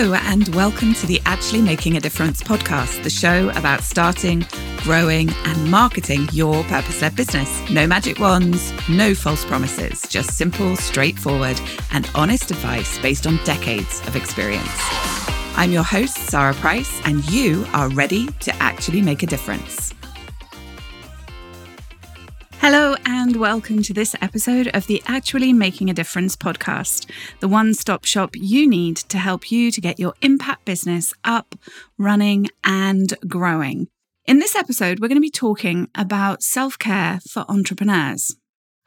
Hello, and welcome to the Actually Making a Difference podcast, the show about starting, growing, and marketing your purpose led business. No magic wands, no false promises, just simple, straightforward, and honest advice based on decades of experience. I'm your host, Sarah Price, and you are ready to actually make a difference. Welcome to this episode of the Actually Making a Difference podcast, the one stop shop you need to help you to get your impact business up, running, and growing. In this episode, we're going to be talking about self care for entrepreneurs.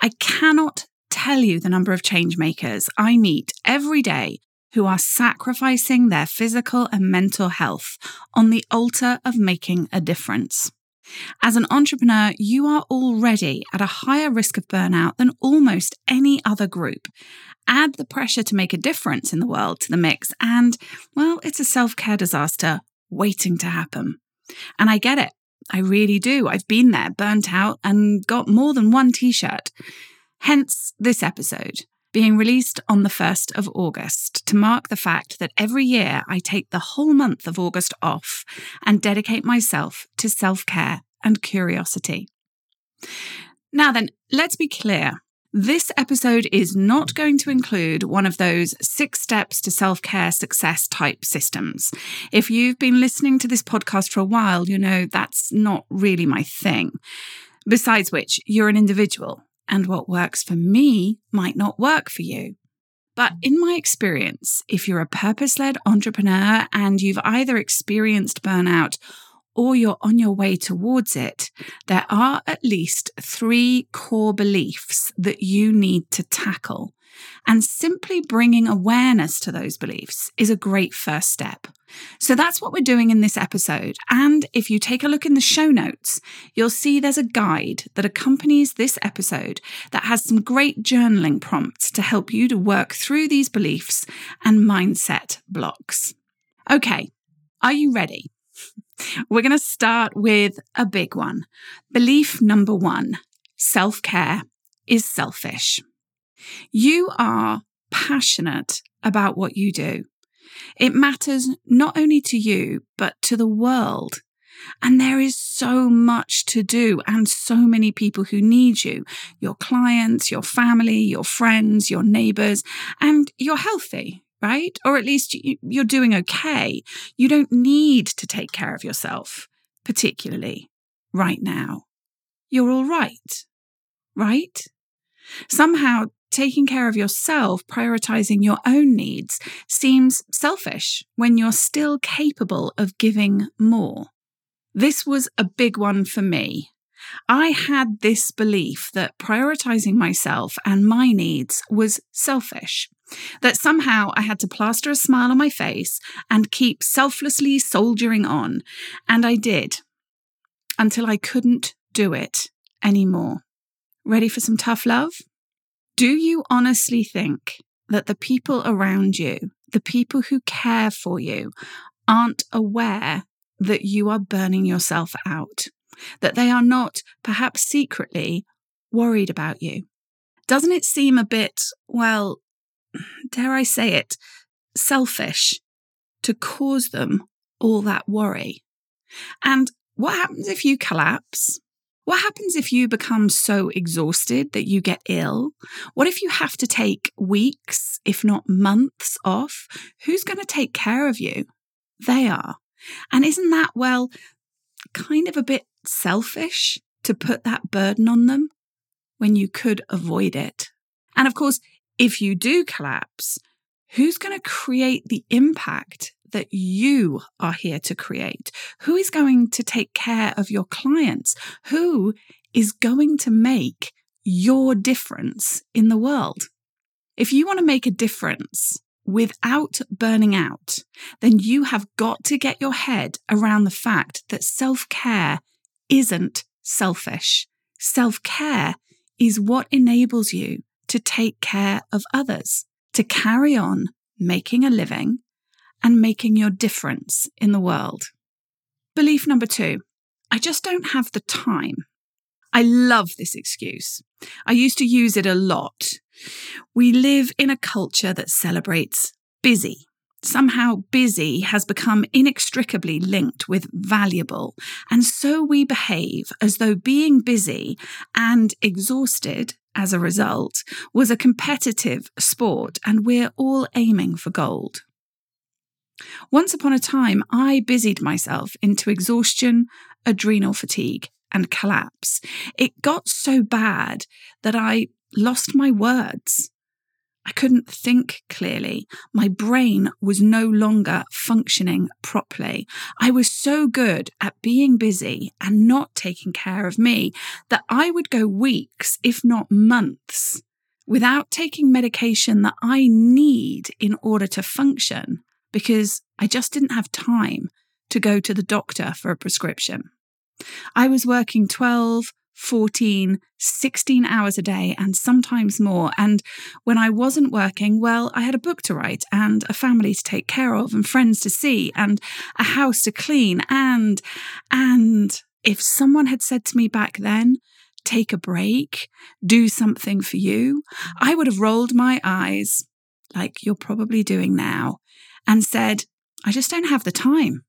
I cannot tell you the number of change makers I meet every day who are sacrificing their physical and mental health on the altar of making a difference. As an entrepreneur, you are already at a higher risk of burnout than almost any other group. Add the pressure to make a difference in the world to the mix, and, well, it's a self care disaster waiting to happen. And I get it. I really do. I've been there, burnt out, and got more than one t shirt. Hence this episode being released on the 1st of August to mark the fact that every year I take the whole month of August off and dedicate myself to self care and curiosity. Now, then, let's be clear. This episode is not going to include one of those six steps to self care success type systems. If you've been listening to this podcast for a while, you know that's not really my thing. Besides which, you're an individual and what works for me might not work for you. But in my experience, if you're a purpose led entrepreneur and you've either experienced burnout or you're on your way towards it, there are at least three core beliefs that you need to tackle. And simply bringing awareness to those beliefs is a great first step. So that's what we're doing in this episode. And if you take a look in the show notes, you'll see there's a guide that accompanies this episode that has some great journaling prompts to help you to work through these beliefs and mindset blocks. Okay, are you ready? We're going to start with a big one. Belief number one self care is selfish. You are passionate about what you do. It matters not only to you, but to the world. And there is so much to do and so many people who need you your clients, your family, your friends, your neighbors, and you're healthy, right? Or at least you're doing okay. You don't need to take care of yourself, particularly right now. You're all right, right? Somehow taking care of yourself, prioritizing your own needs, seems selfish when you're still capable of giving more. This was a big one for me. I had this belief that prioritizing myself and my needs was selfish, that somehow I had to plaster a smile on my face and keep selflessly soldiering on. And I did until I couldn't do it anymore. Ready for some tough love? Do you honestly think that the people around you, the people who care for you, aren't aware that you are burning yourself out? That they are not, perhaps secretly, worried about you? Doesn't it seem a bit, well, dare I say it, selfish to cause them all that worry? And what happens if you collapse? What happens if you become so exhausted that you get ill? What if you have to take weeks, if not months off? Who's going to take care of you? They are. And isn't that, well, kind of a bit selfish to put that burden on them when you could avoid it? And of course, if you do collapse, who's going to create the impact that you are here to create? Who is going to take care of your clients? Who is going to make your difference in the world? If you want to make a difference without burning out, then you have got to get your head around the fact that self care isn't selfish. Self care is what enables you to take care of others, to carry on making a living and making your difference in the world. Belief number two I just don't have the time. I love this excuse. I used to use it a lot. We live in a culture that celebrates busy. Somehow busy has become inextricably linked with valuable, and so we behave as though being busy and exhausted as a result was a competitive sport and we're all aiming for gold. Once upon a time, I busied myself into exhaustion, adrenal fatigue, and collapse. It got so bad that I lost my words. I couldn't think clearly. My brain was no longer functioning properly. I was so good at being busy and not taking care of me that I would go weeks, if not months, without taking medication that I need in order to function because I just didn't have time to go to the doctor for a prescription. I was working 12, 14, 16 hours a day and sometimes more. And when I wasn't working, well, I had a book to write and a family to take care of and friends to see and a house to clean. And, and if someone had said to me back then, take a break, do something for you, I would have rolled my eyes like you're probably doing now and said, I just don't have the time.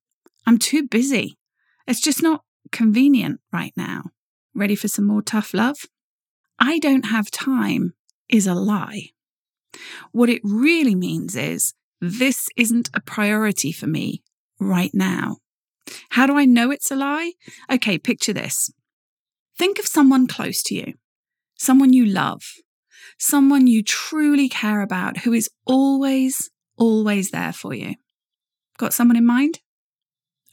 I'm too busy. It's just not convenient right now. Ready for some more tough love? I don't have time is a lie. What it really means is this isn't a priority for me right now. How do I know it's a lie? Okay, picture this. Think of someone close to you, someone you love, someone you truly care about who is always, always there for you. Got someone in mind?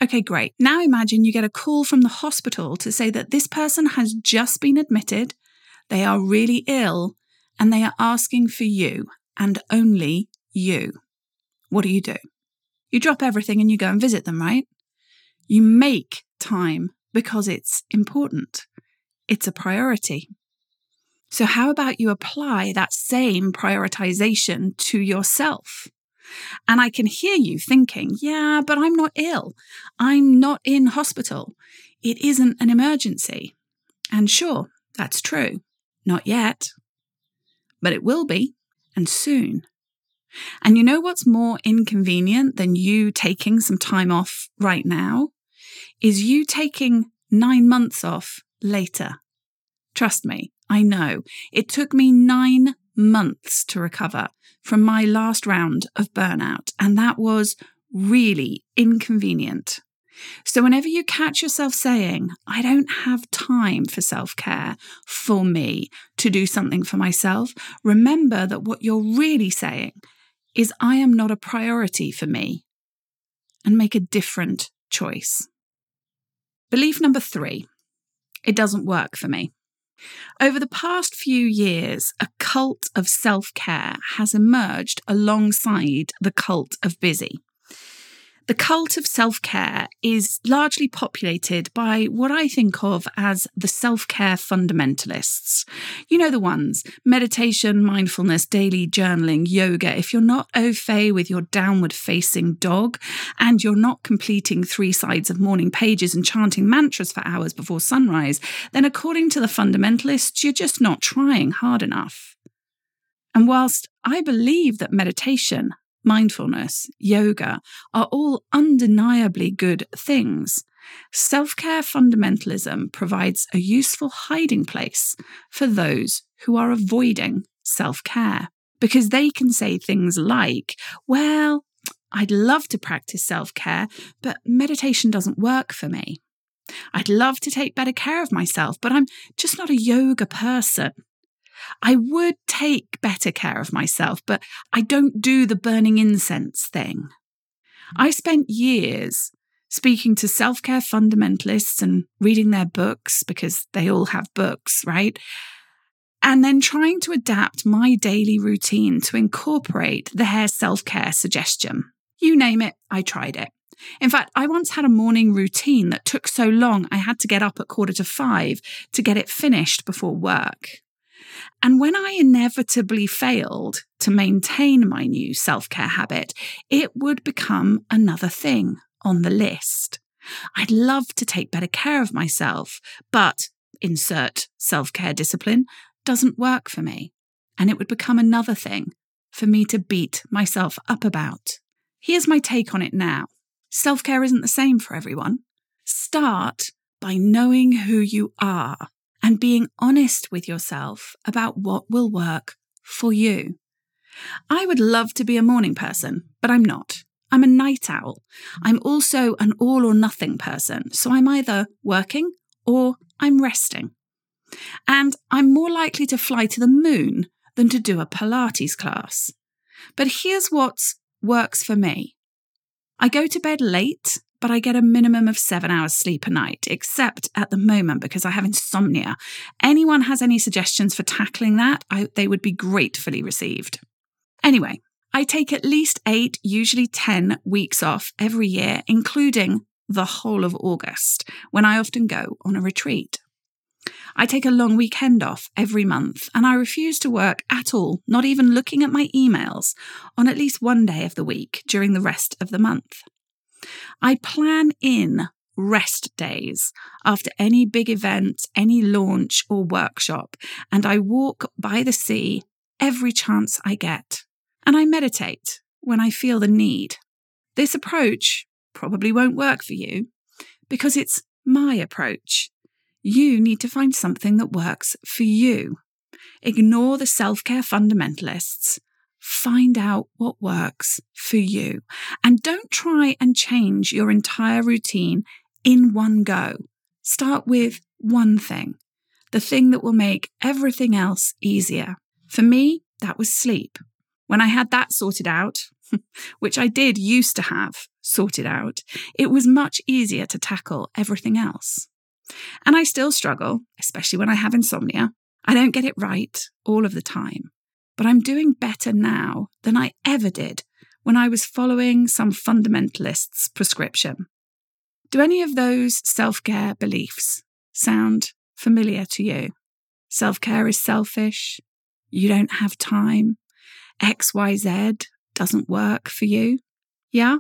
Okay, great. Now imagine you get a call from the hospital to say that this person has just been admitted, they are really ill, and they are asking for you and only you. What do you do? You drop everything and you go and visit them, right? You make time because it's important. It's a priority. So, how about you apply that same prioritization to yourself? And I can hear you thinking, yeah, but I'm not ill. I'm not in hospital. It isn't an emergency. And sure, that's true. Not yet. But it will be, and soon. And you know what's more inconvenient than you taking some time off right now? Is you taking nine months off later. Trust me, I know. It took me nine months to recover from my last round of burnout, and that was really inconvenient. So, whenever you catch yourself saying, I don't have time for self care, for me, to do something for myself, remember that what you're really saying is, I am not a priority for me, and make a different choice. Belief number three it doesn't work for me. Over the past few years, a cult of self care has emerged alongside the cult of busy. The cult of self care is largely populated by what I think of as the self care fundamentalists. You know the ones meditation, mindfulness, daily journaling, yoga. If you're not au fait with your downward facing dog and you're not completing three sides of morning pages and chanting mantras for hours before sunrise, then according to the fundamentalists, you're just not trying hard enough. And whilst I believe that meditation mindfulness, yoga are all undeniably good things. Self care fundamentalism provides a useful hiding place for those who are avoiding self care because they can say things like, Well, I'd love to practice self care, but meditation doesn't work for me. I'd love to take better care of myself, but I'm just not a yoga person. I would take better care of myself, but I don't do the burning incense thing. I spent years speaking to self care fundamentalists and reading their books because they all have books, right? And then trying to adapt my daily routine to incorporate their self care suggestion. You name it, I tried it. In fact, I once had a morning routine that took so long I had to get up at quarter to five to get it finished before work. And when I inevitably failed to maintain my new self care habit, it would become another thing on the list. I'd love to take better care of myself, but insert self care discipline doesn't work for me. And it would become another thing for me to beat myself up about. Here's my take on it now self care isn't the same for everyone. Start by knowing who you are and being honest with yourself about what will work for you. I would love to be a morning person, but I'm not. I'm a night owl. I'm also an all or nothing person, so I'm either working or I'm resting. And I'm more likely to fly to the moon than to do a Pilates class. But here's what works for me I go to bed late, but I get a minimum of seven hours sleep a night, except at the moment because I have insomnia. Anyone has any suggestions for tackling that? I, they would be gratefully received. Anyway, I take at least eight, usually 10 weeks off every year, including the whole of August, when I often go on a retreat. I take a long weekend off every month, and I refuse to work at all, not even looking at my emails, on at least one day of the week during the rest of the month. I plan in rest days after any big event, any launch or workshop, and I walk by the sea every chance I get. And I meditate when I feel the need. This approach probably won't work for you because it's my approach. You need to find something that works for you. Ignore the self care fundamentalists. Find out what works for you. And don't try and change your entire routine in one go. Start with one thing, the thing that will make everything else easier. For me, that was sleep. When I had that sorted out, which I did used to have sorted out, it was much easier to tackle everything else. And I still struggle, especially when I have insomnia. I don't get it right all of the time, but I'm doing better now than I ever did when I was following some fundamentalist's prescription. Do any of those self care beliefs sound familiar to you? Self care is selfish. You don't have time. XYZ doesn't work for you. Yeah?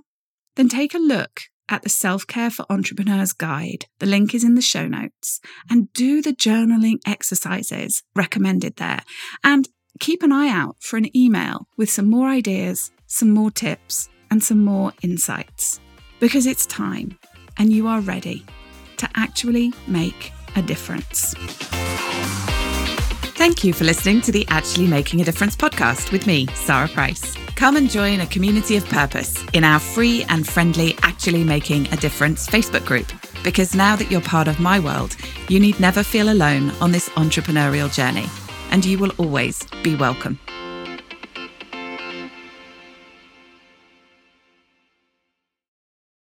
Then take a look at the Self Care for Entrepreneurs Guide. The link is in the show notes. And do the journaling exercises recommended there. And keep an eye out for an email with some more ideas, some more tips, and some more insights. Because it's time and you are ready to actually make a difference. Thank you for listening to the Actually Making a Difference podcast with me, Sarah Price. Come and join a community of purpose in our free and friendly Actually Making a Difference Facebook group. Because now that you're part of my world, you need never feel alone on this entrepreneurial journey, and you will always be welcome.